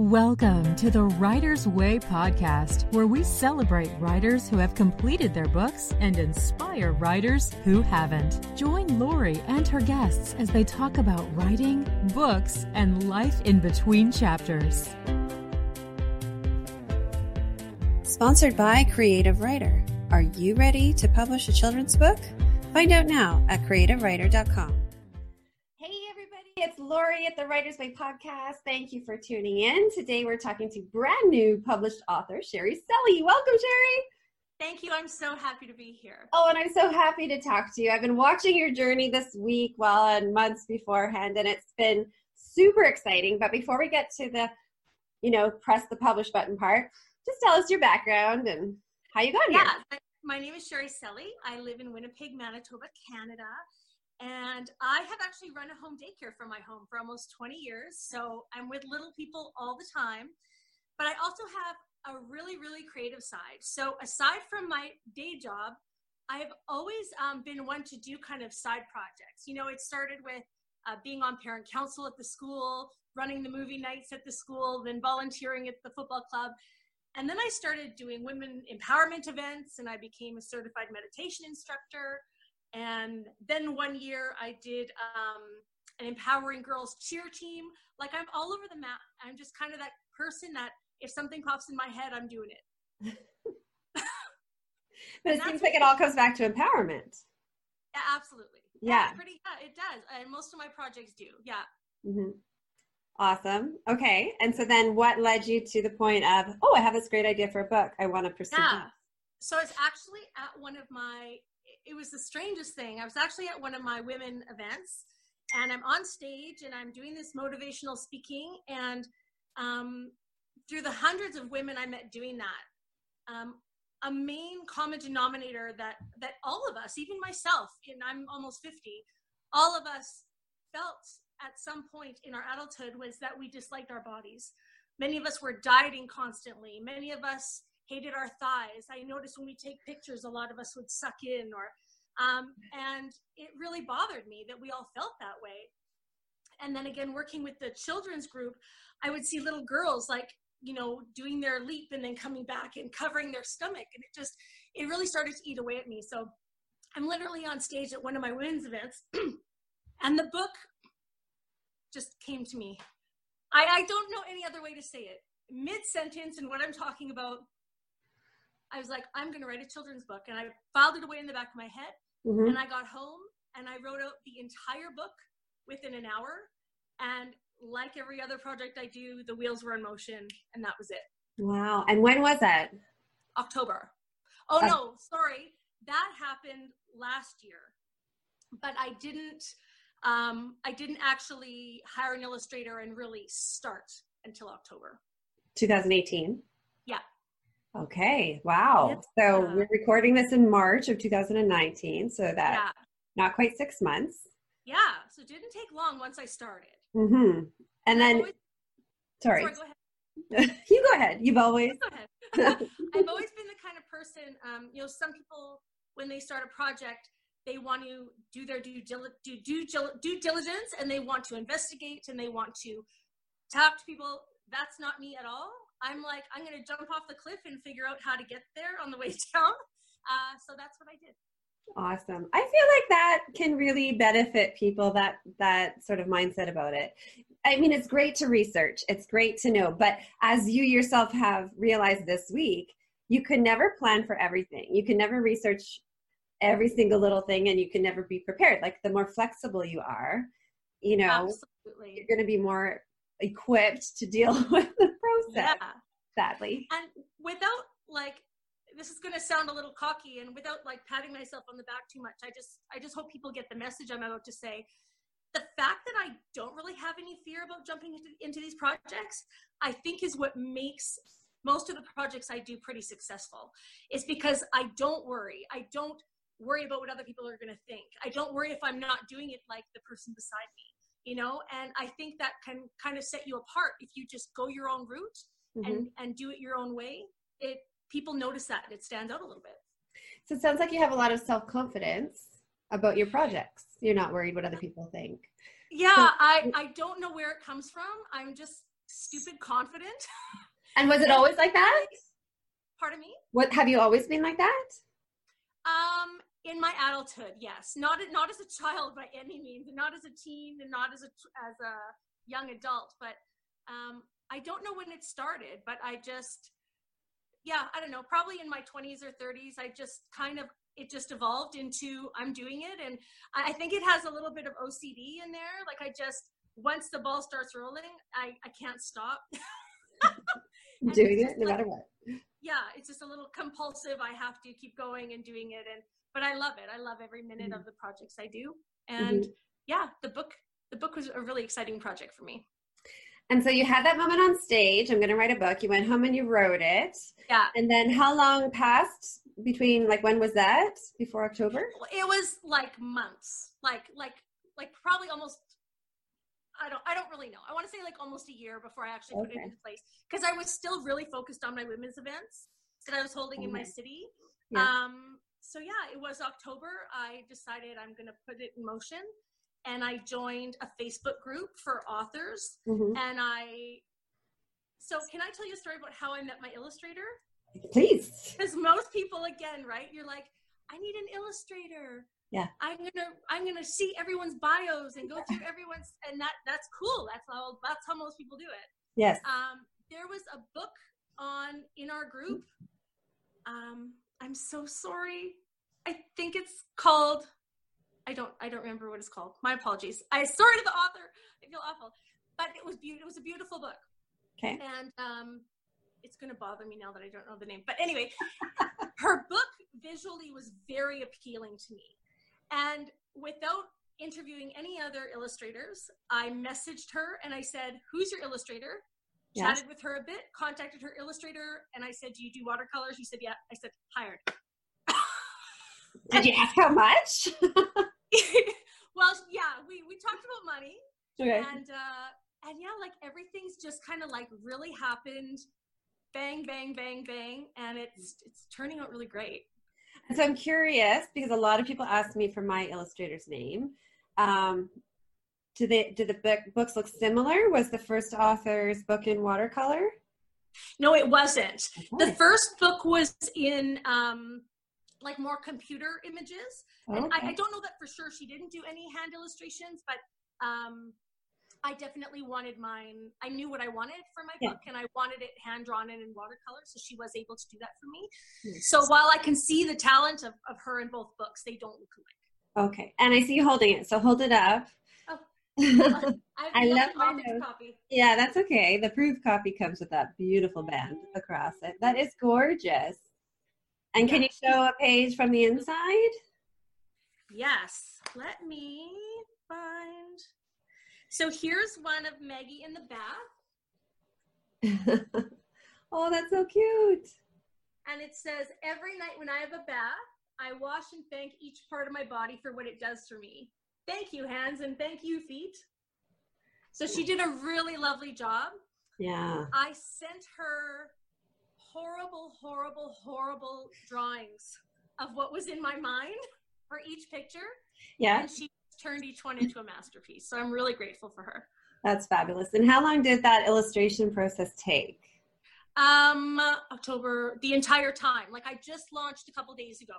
Welcome to the Wrighter's Way podcast, where we celebrate writers who have completed their books and inspire writers who haven't. Join Laurie and her guests as they talk about writing, books, and life in between chapters. Sponsored by Creative Wrighter. Are you ready to publish a children's book? Find out now at creativewrighter.com. Laurie at the Wrighter's Way podcast. Thank you for tuning in. Today we're talking to brand new published author Sherry Selley. Welcome, Sherry. Thank you. I'm so happy to be here. Oh, and I'm so happy to talk to you. I've been watching your journey this week, well, and months beforehand, and it's been super exciting. But before we get to the, you know, press the publish button part, just tell us your background and how you got yeah, here. Yeah, my name is Sherry Selley. I live in Winnipeg, Manitoba, Canada. And I have actually run a home daycare from my home for almost 20 years. So I'm with little people all the time. But I also have a really, really creative side. So aside from my day job, I've always um, been one to do kind of side projects. You know, it started with uh, being on parent council at the school, running the movie nights at the school, then volunteering at the football club. And then I started doing women empowerment events and I became a certified meditation instructor. And then one year I did um, an empowering girls cheer team. Like I'm all over the map. I'm just kind of that person that if something pops in my head, I'm doing it. but it seems like it all comes back to empowerment. Yeah, absolutely. Yeah. yeah pretty, yeah, it does. And most of my projects do. Yeah. Mm-hmm. Awesome. Okay. And so then what led you to the point of, oh, I have this great idea for a book. I want to pursue yeah. that. So it's actually at one of my it was the strangest thing. I was actually at one of my women events and I'm on stage and I'm doing this motivational speaking. And um, through the hundreds of women I met doing that, um, a main common denominator that that all of us, even myself, and I'm almost 50, all of us felt at some point in our adulthood was that we disliked our bodies. Many of us were dieting constantly. Many of us hated our thighs. I noticed when we take pictures, a lot of us would suck in or, um, and it really bothered me that we all felt that way. And then again, working with the children's group, I would see little girls like, you know, doing their leap and then coming back and covering their stomach. And it just, it really started to eat away at me. So I'm literally on stage at one of my women's events and the book just came to me. I, I don't know any other way to say it. Mid sentence and what I'm talking about I was like, I'm going to write a children's book. And I filed it away in the back of my head. Mm-hmm. And I got home and I wrote out the entire book within an hour. And like every other project I do, the wheels were in motion and that was it. Wow. And when was that? October. Oh, uh, no, sorry. That happened last year. But I didn't. Um, I didn't actually hire an illustrator and really start until October. 2018. Yeah. Okay. Wow. So we're recording this in March of 2019. So that yeah. not quite six months. Yeah. So it didn't take long once I started. Mm-hmm. And then, always, sorry. sorry go you go ahead. You've always. Go ahead. I've always been the kind of person, um, you know, some people, when they start a project, they want to do their due, do, due, due diligence and they want to investigate and they want to talk to people. That's not me at all. I'm like, I'm going to jump off the cliff and figure out how to get there on the way down. Uh, so that's what I did. Awesome. I feel like that can really benefit people that that sort of mindset about it. I mean, it's great to research. It's great to know, but as you yourself have realized this week, you can never plan for everything. You can never research every single little thing and you can never be prepared. Like the more flexible you are, you know, Absolutely. you're going to be more equipped to deal with the Yeah. Sadly. And without like this is going to sound a little cocky and without like patting myself on the back too much, I just I just hope people get the message I'm about to say. The fact that I don't really have any fear about jumping into, into these projects, I think is what makes most of the projects I do pretty successful. Is because I don't worry. I don't worry about what other people are going to think. I don't worry if I'm not doing it like the person beside me you know and i think that can kind of set you apart if you just go your own route mm-hmm. and and do it your own way it people notice that it stands out a little bit so it sounds like you have a lot of self-confidence about your projects you're not worried what other people think yeah so- i i don't know where it comes from i'm just stupid confident. And was it always like that? Pardon me? What have you always been like that? Um, in my adulthood, yes. Not not as a child by any means, and not as a teen, and not as a as a young adult. But um, I don't know when it started, but I just, yeah, I don't know. Probably in my twenties or thirties, I just kind of it just evolved into I'm doing it, and I think it has a little bit of OCD in there. Like I just once the ball starts rolling, I I can't stop. doing it no like, matter what. Yeah, it's just a little compulsive. I have to keep going and doing it, and but I love it. I love every minute mm-hmm. of the projects I do, and mm-hmm. yeah, the book the book was a really exciting project for me. And so you had that moment on stage. I'm going to write a book. You went home and you wrote it. Yeah. And then how long passed between like when was that? Before October? It was like months. Like like like probably almost I don't I don't really know. I want to say like almost a year before I actually put it into place because I was still really focused on my women's events that I was holding okay. in my city. Yeah. Um so yeah, it was October. I decided I'm going to put it in motion and I joined a Facebook group for authors mm-hmm. and I so can I tell you a story about how I met my illustrator? Please. Cuz most people again, right? You're like I need an illustrator yeah i'm gonna i'm gonna see everyone's bios and go through everyone's and that that's cool that's how that's how most people do it yes um there was a book on in our group um i'm so sorry. I think it's called i don't i don't remember what it's called. My apologies. I sorry to the author. I feel awful. But it was beautiful it was a beautiful book. Okay. And um it's going to bother me now that i don't know the name. But anyway her book visually was very appealing to me. And without interviewing any other illustrators, I messaged her and I said, Who's your illustrator? Yes. Chatted with her a bit, contacted her illustrator, and I said, Do you do watercolors? She said, Yeah. I said, Hired. Did you ask how much? well, yeah, we, we talked about money. Okay. And uh and yeah, like everything's just kind of like really happened, bang, bang, bang, bang, and it's it's turning out really great. So I'm curious because a lot of people ask me for my illustrator's name. Um, do they did the book, books look similar? Was the first author's book in watercolor? No, it wasn't. Okay. The first book was in um, like more computer images, and. I, I, don't know that for sure. She didn't do any hand illustrations, but um, I definitely wanted mine. I knew what I wanted for my yeah. book and I wanted it hand drawn and in watercolor. So she was able to do that for me. Yes. So while I can see the talent of, of her in both books, they don't look alike. Okay. And I see you holding it. So hold it up. I love my note. Copy. Yeah, that's okay. The proof copy comes with that beautiful band across it. That is gorgeous. And can you show a page from the inside? Yes. Let me find so here's one of Maggie in the bath. oh, that's so cute. And it says, Every night when I have a bath, I wash and thank each part of my body for what it does for me. Thank you, hands, and thank you, feet. So she did a really lovely job. Yeah. I sent her horrible, horrible, horrible drawings of what was in my mind for each picture. Yeah. And she turned each one into a masterpiece. So I'm really grateful for her. That's fabulous. And how long did that illustration process take? Um, October, the entire time. Like I just launched a couple days ago.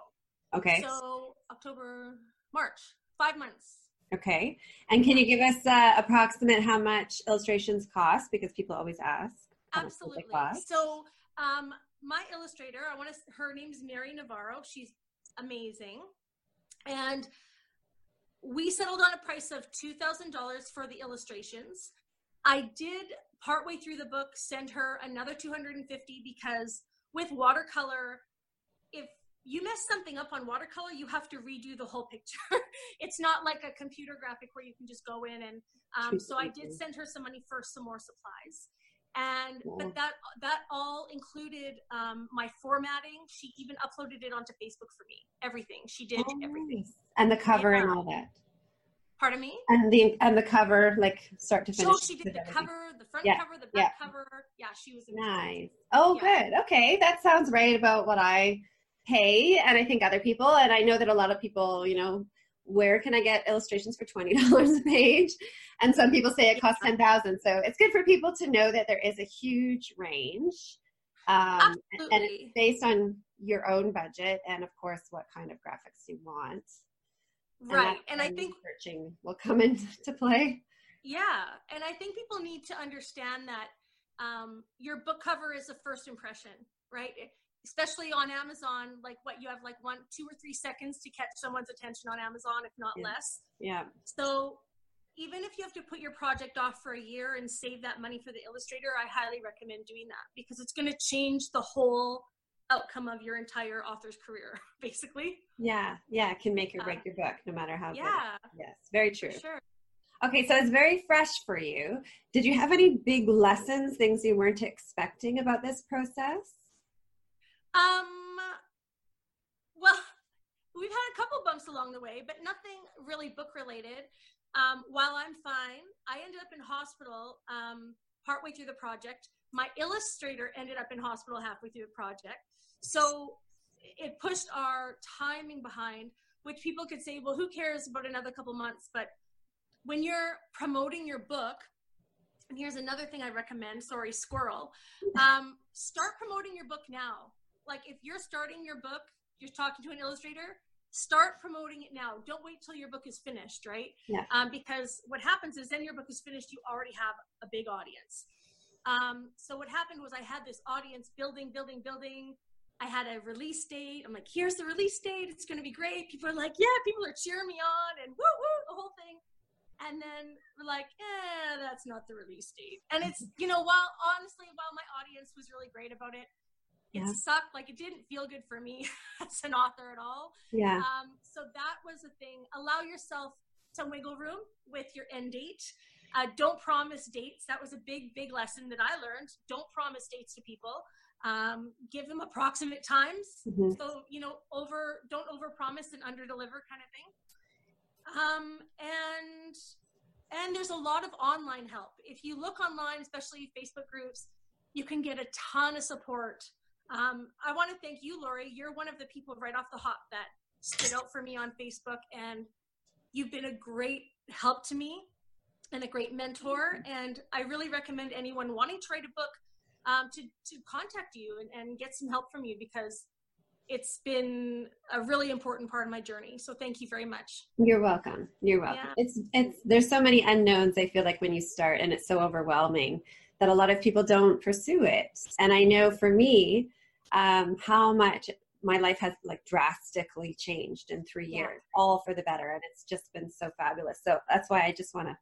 Okay. So October, March, five months. Okay. And can you give us uh, approximate how much illustrations cost? Because people always ask. Absolutely. So um, my illustrator, I want to. Her name's Mary Navarro. She's amazing, and we settled on a price of $2,000 for the illustrations. I did partway through the book send her another 250 because with watercolor, if you mess something up on watercolor, you have to redo the whole picture. it's not like a computer graphic where you can just go in and um, so I did send her some money for some more supplies. And but that that all included um, my formatting. She even uploaded it onto facebook for me. Everything. She did oh, everything. Nice. and the cover yeah. and all that. Pardon me? And the and the cover like start to finish. So she did the everything. cover the front yeah. cover the back yeah. cover. Yeah she was amazing. nice. Oh good. Okay. That sounds right about what i pay and i think other people and i know that a lot of people you know where can I get illustrations for twenty dollars a page? And some people say it costs ten thousand. So it's good for people to know that there is a huge range, um, and it's based on your own budget and of course what kind of graphics you want. Right, and, and I think searching will come into play. Yeah, and I think people need to understand that um, your book cover is a first impression, right? Especially on Amazon, like what you have like one, two or three seconds to catch someone's attention on Amazon, if not yeah. less. Yeah. So even if you have to put your project off for a year and save that money for the illustrator, I highly recommend doing that because it's going to change the whole outcome of your entire author's career, basically. Yeah, yeah, it can make or break uh, your book, no matter how. Yeah. Yes, very true. sure. Okay, so it's very fresh for you. Did you have any big lessons, things you weren't expecting about this process? Um, well, we've had a couple bumps along the way, but nothing really book related. Um, while I'm fine, I ended up in hospital um, partway through the project. My illustrator ended up in hospital halfway through the project. So it pushed our timing behind, which people could say, well, who cares about another couple months? But when you're promoting your book, and here's another thing I recommend sorry, squirrel, um, start promoting your book now like if you're starting your book, you're talking to an illustrator, start promoting it now. Don't wait till your book is finished, right? Yeah. Um, because what happens is then your book is finished, you already have a big audience. Um, so what happened was I had this audience building, building, building. I had a release date. I'm like, here's the release date. It's going to be great. People are like, yeah, people are cheering me on and woo woo, the whole thing. And then we're like, eh, that's not the release date. And it's, you know, while honestly, while my audience was really great about it, it yeah. sucked. Like it didn't feel good for me as an author at all. Yeah. Um, so that was a thing. Allow yourself some wiggle room with your end date. Uh, don't promise dates. That was a big, big lesson that I learned. Don't promise dates to people. Um, give them approximate times. Mm-hmm. So you know, over don't over promise and under deliver kind of thing. Um, and and there's a lot of online help. If you look online, especially Facebook groups, you can get a ton of support um, I want to thank you, Laurie. You're one of the people right off the hop that stood out for me on Facebook, and you've been a great help to me and a great mentor. And I really recommend anyone wanting to write a book um, to to contact you and, and get some help from you because it's been a really important part of my journey. So thank you very much. You're welcome. You're welcome. Yeah. It's it's there's so many unknowns I feel like when you start and it's so overwhelming that a lot of people don't pursue it. And I know for me, um, how much my life has like drastically changed in three years, yeah. all for the better. And it's just been so fabulous. So that's why I just want to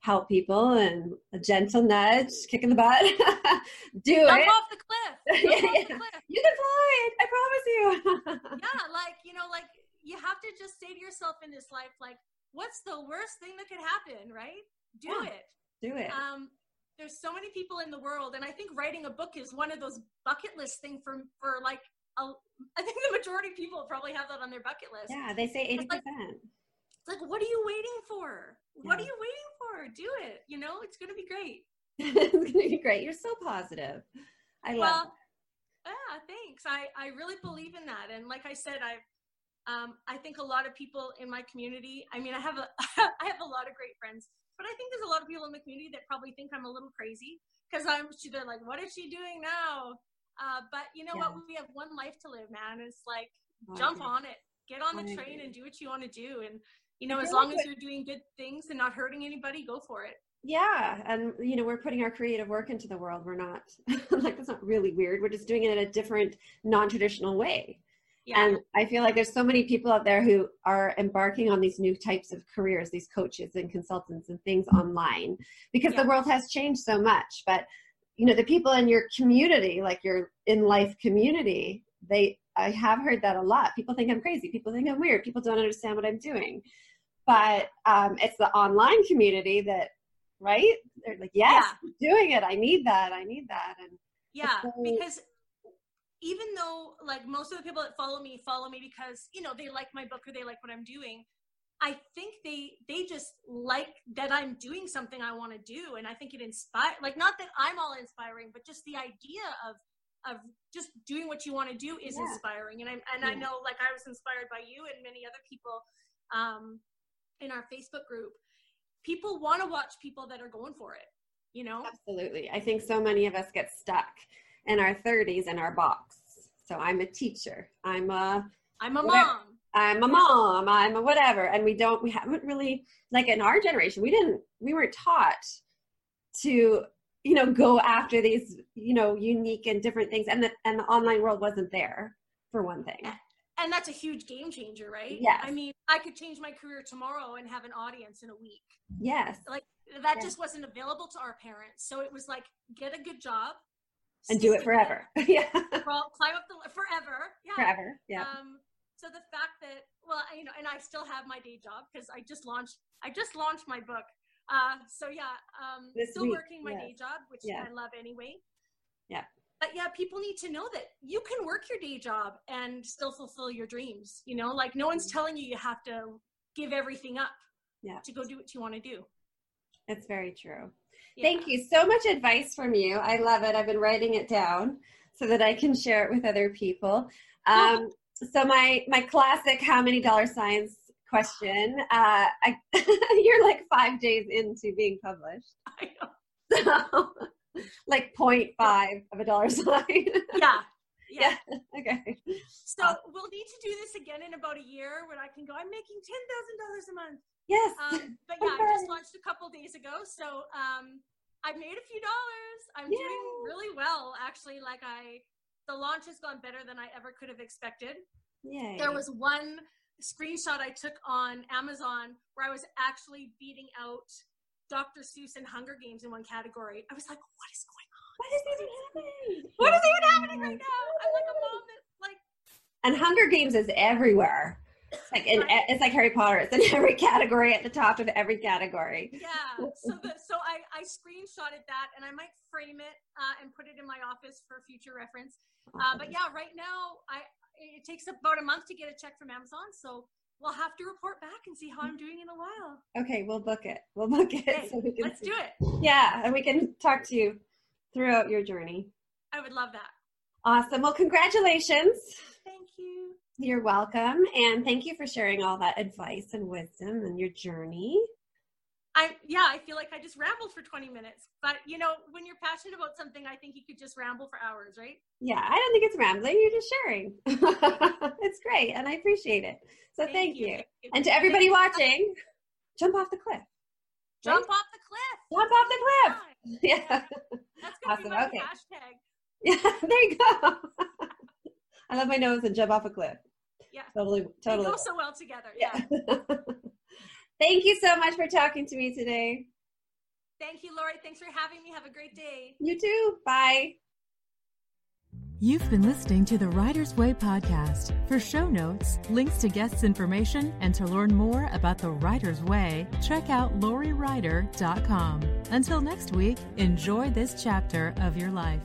help people and a gentle nudge, kick in the butt. Do Jump it. off the cliff. yeah, yeah. The cliff. You can fly. I promise you. yeah, like you know, like you have to just say to yourself in this life, like, what's the worst thing that could happen, right? Do it. Do it. Um, there's so many people in the world and i think writing a book is one of those bucket list thing for for like a, I think the majority of people probably have that on their bucket list. Yeah they say 80% it's like, it's like what are you waiting for? Yeah. what are you waiting for? Do it you know it's gonna be great. It's gonna be great. You're so positive. I well, love yeah thanks. I i really believe in that and like i said i've um, I think a lot of people in my community. I mean, I have a I have a lot of great friends but I think there's a lot of people in the community that probably think I'm a little crazy because I'm. They're like, "What is she doing now?" Uh, but you know yeah. what? We have one life to live, man. It's like oh, jump on it, get on the train, and do what you want to do. And you know, as long as you're doing good things and not hurting anybody, go for it. Yeah, and you know, we're putting our creative work into the world. We're not like that's not really weird. We're just doing it in a different, non-traditional way. Yeah. And I feel like there's so many people out there who are embarking on these new types of careers, these coaches and consultants and things online because yeah. the world has changed so much. But you know, the people in your community, like your in life community, they I have heard that a lot. People think I'm crazy. People think I'm weird. People don't understand what I'm doing. But um, it's the online community that, right? They're like, yes, yeah. doing it. I need that. I need that. And yeah, so, because even though like most of the people that follow me follow me because you know they like my book or they like what i'm doing i think they they just like that i'm doing something i want to do and i think it inspires like not that i'm all inspiring but just the idea of of just doing what you want to do is yeah. inspiring and i and yeah. i know like i was inspired by you and many other people um, in our Facebook group, people want to watch people that are going for it. You know, absolutely. I think so many of us get stuck in our 30s in our box. So I'm a teacher. I'm a I'm a whatever. mom. I'm a mom. I'm a whatever. And we don't. We haven't really like in our generation. We didn't. We weren't taught to you know go after these you know unique and different things and the and the online world wasn't there for one thing and that's a huge game changer right yeah i mean i could change my career tomorrow and have an audience in a week yes like that yes. just wasn't available to our parents so it was like get a good job and do it forever yeah well climb up the forever yeah forever yeah um so the fact that well you know and i still have my day job because i just launched i just launched my book uh, so yeah, um, this still week, working my yes. day job, which yeah. I love anyway. Yeah. But yeah, people need to know that you can work your day job and still fulfill your dreams. You know, like no one's mm-hmm. telling you you have to give everything up yeah. to go do what you want to do. It's very true. Yeah. Thank you. So much advice from you. I love it. I've been writing it down so that I can share it with other people. Um, so my my classic how many dollar signs question. Uh, I, you're like five days into being published. I know. So, like 0.5 of a dollar sign. yeah. Yeah. yeah. Okay. So uh, we'll need to do this again in about a year when I can go. I'm making ten thousand dollars a month. Yes. Um, but yeah, I just launched a couple days ago, so um, I've made a few dollars. I'm Yay. doing really well, actually. Like I, the launch has gone better than I ever could have expected. Yeah. There was one screenshot I took on Amazon where I was actually beating out Dr. Seuss and Hunger Games in one category. I was like, what is going on? What is even happening? What is even happening right now? I'm like a mom that like. And Hunger Games is everywhere. It's like in, it's like Harry Potter. It's in every category at the top of every category. Yeah. So the, so I I screenshotted that and I might frame it uh, and put it in my office for future reference. Uh, but yeah, right now I it takes about a month to get a check from Amazon. So we'll have to report back and see how I'm doing in a while. Okay, we'll book it. We'll book it. Okay, so we can let's see. do it. Yeah, and we can talk to you throughout your journey. I would love that. Awesome. Well, congratulations. Thank you. You're welcome. And thank you for sharing all that advice and wisdom and your journey. I yeah, I feel like I just rambled for 20 minutes. But you know, when you're passionate about something, I think you could just ramble for hours, right? Yeah, I don't think it's rambling. You're just sharing. it's great, and I appreciate it. So thank, thank you. you. And to everybody watching, jump off the cliff. Jump right? off the cliff. Jump off the cliff. Yeah. Gonna awesome. okay. hashtag. Yeah, there you go. I love my nose and jump off a cliff. Yeah. Totally, totally. They go so well together. Yeah. yeah. Thank you so much for talking to me today. Thank you, Laurie. Thanks for having me. Have a great day. You too. Bye. You've been listening to the Wrighter's Way podcast. For show notes, links to guests' information, and to learn more about the Wrighter's Way, check out lauriewrighter.com. Until next week, enjoy this chapter of your life.